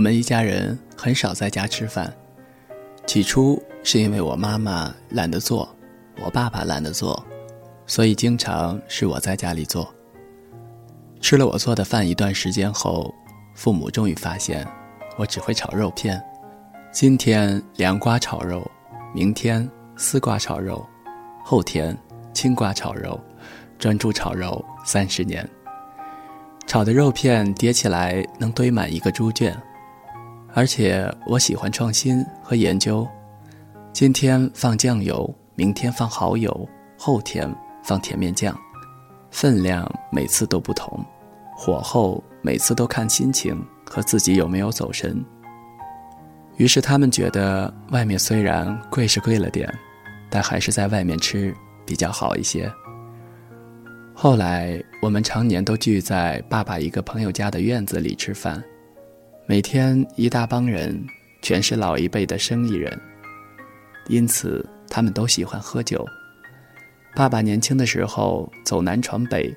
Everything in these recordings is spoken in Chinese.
我们一家人很少在家吃饭。起初是因为我妈妈懒得做，我爸爸懒得做，所以经常是我在家里做。吃了我做的饭一段时间后，父母终于发现我只会炒肉片。今天凉瓜炒肉，明天丝瓜炒肉，后天青瓜炒肉，专注炒肉三十年。炒的肉片叠起来能堆满一个猪圈。而且我喜欢创新和研究，今天放酱油，明天放蚝油，后天放甜面酱，分量每次都不同，火候每次都看心情和自己有没有走神。于是他们觉得外面虽然贵是贵了点，但还是在外面吃比较好一些。后来我们常年都聚在爸爸一个朋友家的院子里吃饭。每天一大帮人，全是老一辈的生意人，因此他们都喜欢喝酒。爸爸年轻的时候走南闯北，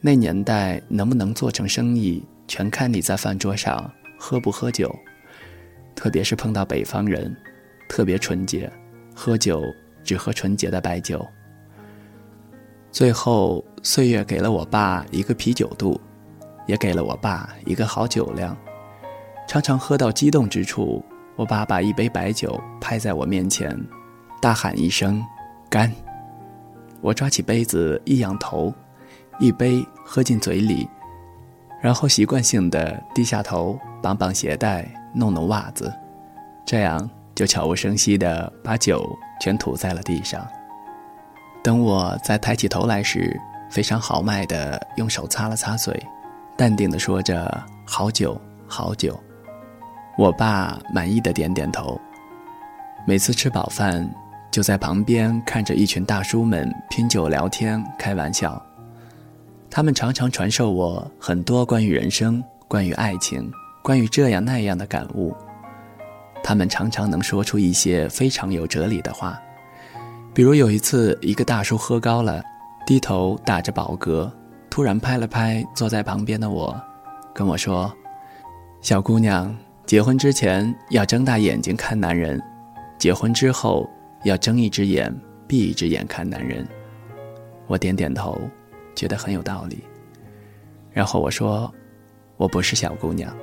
那年代能不能做成生意，全看你在饭桌上喝不喝酒。特别是碰到北方人，特别纯洁，喝酒只喝纯洁的白酒。最后，岁月给了我爸一个啤酒肚，也给了我爸一个好酒量。常常喝到激动之处，我爸把一杯白酒拍在我面前，大喊一声“干”，我抓起杯子一仰头，一杯喝进嘴里，然后习惯性的低下头绑绑鞋带，弄弄袜子，这样就悄无声息的把酒全吐在了地上。等我再抬起头来时，非常豪迈的用手擦了擦嘴，淡定的说着“好酒，好酒”。我爸满意的点点头。每次吃饱饭，就在旁边看着一群大叔们拼酒聊天、开玩笑。他们常常传授我很多关于人生、关于爱情、关于这样那样的感悟。他们常常能说出一些非常有哲理的话。比如有一次，一个大叔喝高了，低头打着饱嗝，突然拍了拍坐在旁边的我，跟我说：“小姑娘。”结婚之前要睁大眼睛看男人，结婚之后要睁一只眼闭一只眼看男人。我点点头，觉得很有道理。然后我说：“我不是小姑娘。”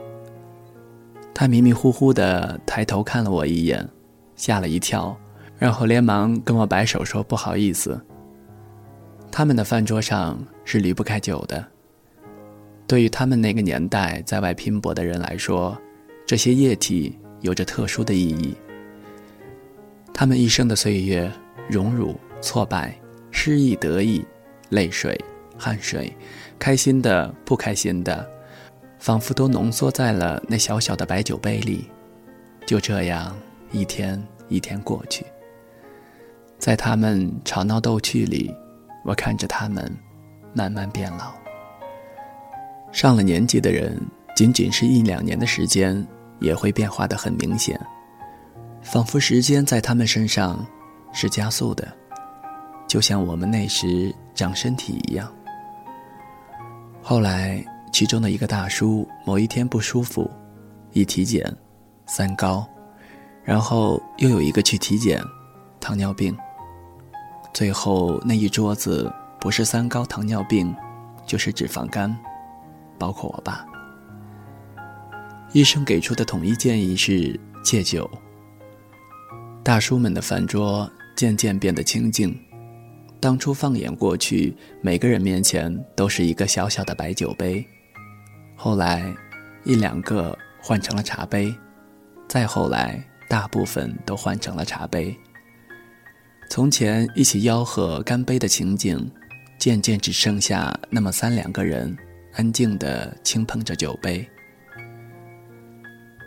他迷迷糊糊的抬头看了我一眼，吓了一跳，然后连忙跟我摆手说：“不好意思。”他们的饭桌上是离不开酒的。对于他们那个年代在外拼搏的人来说，这些液体有着特殊的意义。他们一生的岁月，荣辱、挫败、失意、得意、泪水、汗水，开心的、不开心的，仿佛都浓缩在了那小小的白酒杯里。就这样，一天一天过去，在他们吵闹逗趣里，我看着他们慢慢变老。上了年纪的人，仅仅是一两年的时间。也会变化的很明显，仿佛时间在他们身上是加速的，就像我们那时长身体一样。后来，其中的一个大叔某一天不舒服，一体检，三高，然后又有一个去体检，糖尿病。最后那一桌子不是三高糖尿病，就是脂肪肝，包括我爸。医生给出的统一建议是戒酒。大叔们的饭桌渐渐变得清静。当初放眼过去，每个人面前都是一个小小的白酒杯。后来，一两个换成了茶杯，再后来，大部分都换成了茶杯。从前一起吆喝干杯的情景，渐渐只剩下那么三两个人，安静地轻碰着酒杯。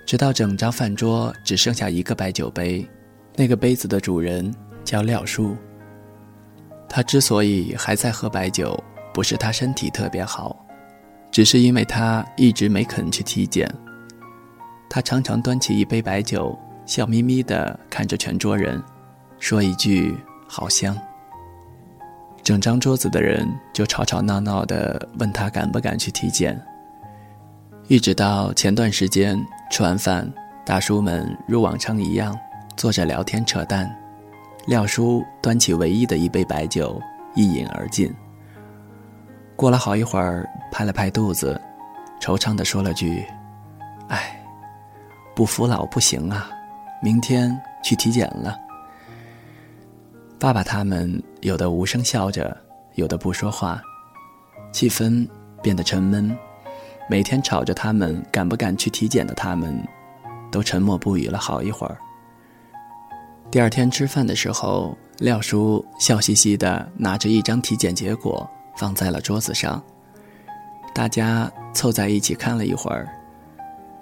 直到整张饭桌只剩下一个白酒杯，那个杯子的主人叫廖叔。他之所以还在喝白酒，不是他身体特别好，只是因为他一直没肯去体检。他常常端起一杯白酒，笑眯眯地看着全桌人，说一句“好香”。整张桌子的人就吵吵闹闹地问他敢不敢去体检。一直到前段时间。吃完饭，大叔们如往常一样坐着聊天扯淡。廖叔端起唯一的一杯白酒，一饮而尽。过了好一会儿，拍了拍肚子，惆怅地说了句：“哎，不服老不行啊，明天去体检了。”爸爸他们有的无声笑着，有的不说话，气氛变得沉闷。每天吵着他们敢不敢去体检的他们，都沉默不语了好一会儿。第二天吃饭的时候，廖叔笑嘻嘻的拿着一张体检结果放在了桌子上，大家凑在一起看了一会儿。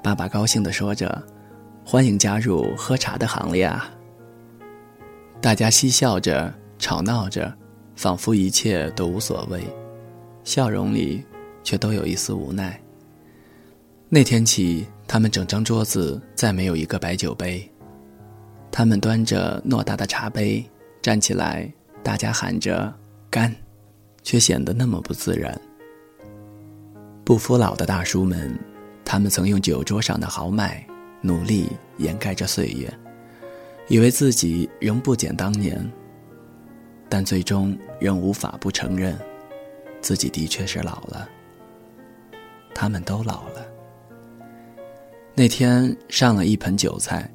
爸爸高兴的说着：“欢迎加入喝茶的行列啊！”大家嬉笑着，吵闹着，仿佛一切都无所谓，笑容里却都有一丝无奈。那天起，他们整张桌子再没有一个白酒杯。他们端着偌大的茶杯站起来，大家喊着“干”，却显得那么不自然。不服老的大叔们，他们曾用酒桌上的豪迈努力掩盖着岁月，以为自己仍不减当年，但最终仍无法不承认，自己的确是老了。他们都老了。那天上了一盆韭菜。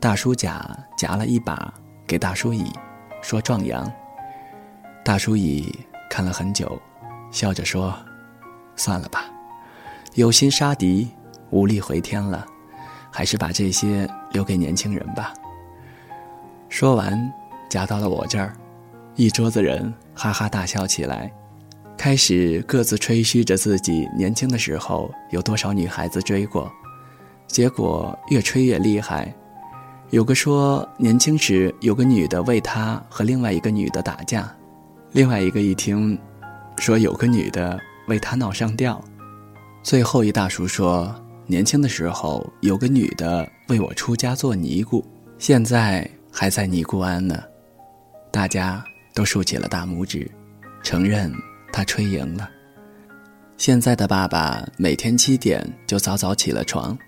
大叔甲夹了一把给大叔乙，说壮阳。大叔乙看了很久，笑着说：“算了吧，有心杀敌，无力回天了，还是把这些留给年轻人吧。”说完，夹到了我这儿，一桌子人哈哈大笑起来，开始各自吹嘘着自己年轻的时候有多少女孩子追过，结果越吹越厉害。有个说年轻时有个女的为他和另外一个女的打架，另外一个一听，说有个女的为他闹上吊，最后一大叔说年轻的时候有个女的为我出家做尼姑，现在还在尼姑庵呢，大家都竖起了大拇指，承认他吹赢了。现在的爸爸每天七点就早早起了床，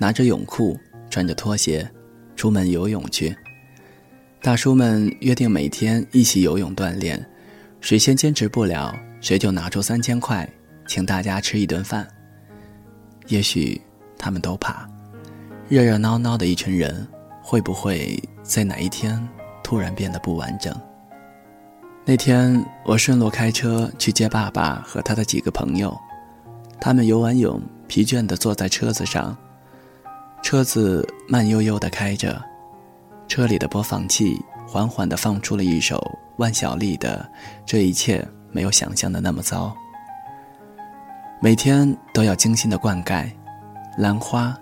拿着泳裤，穿着拖鞋。出门游泳去，大叔们约定每天一起游泳锻炼，谁先坚持不了，谁就拿出三千块，请大家吃一顿饭。也许他们都怕，热热闹闹的一群人，会不会在哪一天突然变得不完整？那天我顺路开车去接爸爸和他的几个朋友，他们游完泳，疲倦地坐在车子上。车子慢悠悠地开着，车里的播放器缓缓地放出了一首万晓利的《这一切没有想象的那么糟》。每天都要精心的灌溉，兰花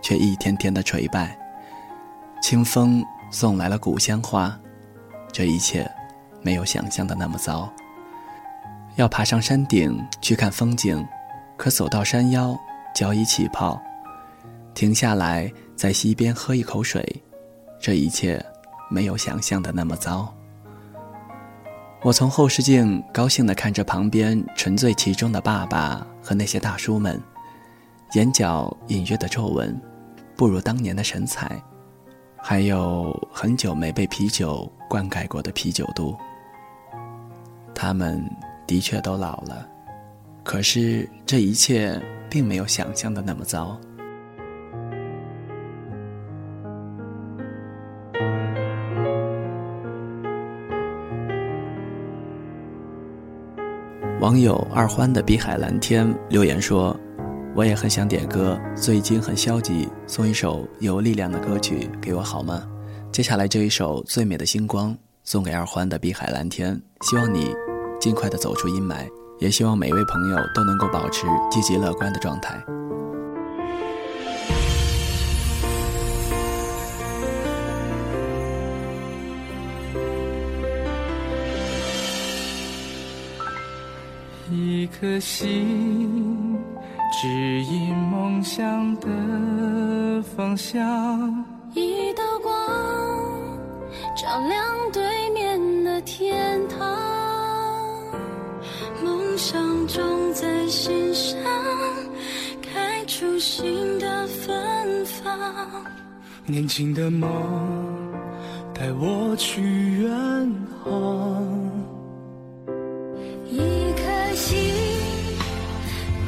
却一天天的垂败。清风送来了古香花，这一切没有想象的那么糟。要爬上山顶去看风景，可走到山腰，脚已起泡。停下来，在溪边喝一口水，这一切没有想象的那么糟。我从后视镜高兴地看着旁边沉醉其中的爸爸和那些大叔们，眼角隐约的皱纹，不如当年的神采，还有很久没被啤酒灌溉过的啤酒肚。他们的确都老了，可是这一切并没有想象的那么糟。网友二欢的碧海蓝天留言说：“我也很想点歌，最近很消极，送一首有力量的歌曲给我好吗？”接下来这一首《最美的星光》送给二欢的碧海蓝天，希望你尽快的走出阴霾，也希望每位朋友都能够保持积极乐观的状态。一颗心指引梦想的方向一道光照亮对面的天堂梦想种在心上开出新的芬芳。年轻的梦带我去远航。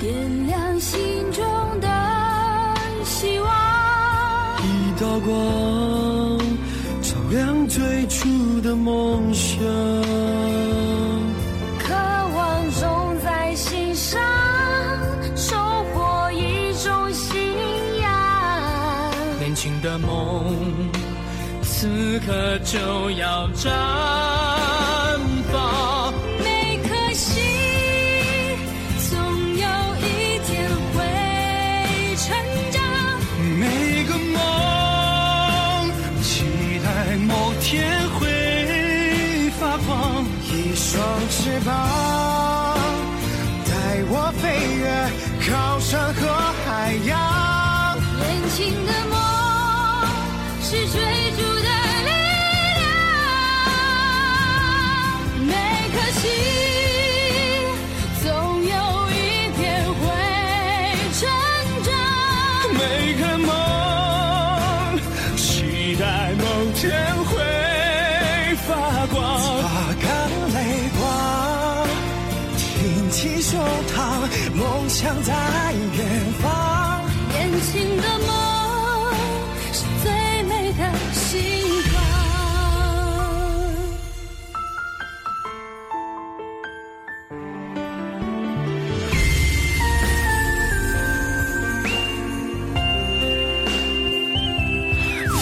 点亮心中的希望一道光照亮最初的梦想渴望种在心上收获一种信仰年轻的梦此刻就要长双翅膀，带我飞越高山和海洋。年轻的。想在远方，年轻的梦是最美的星光。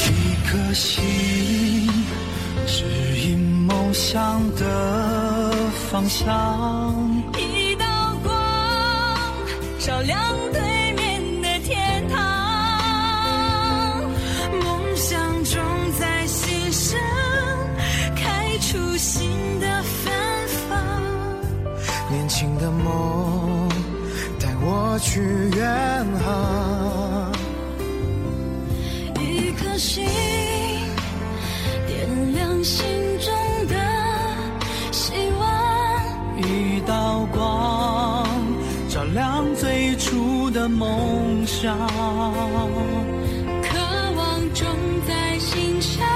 一颗心指引梦想的方向。年轻的梦带我去远航一颗心点亮心中的希望。一道光照亮最初的梦想渴望。种在心上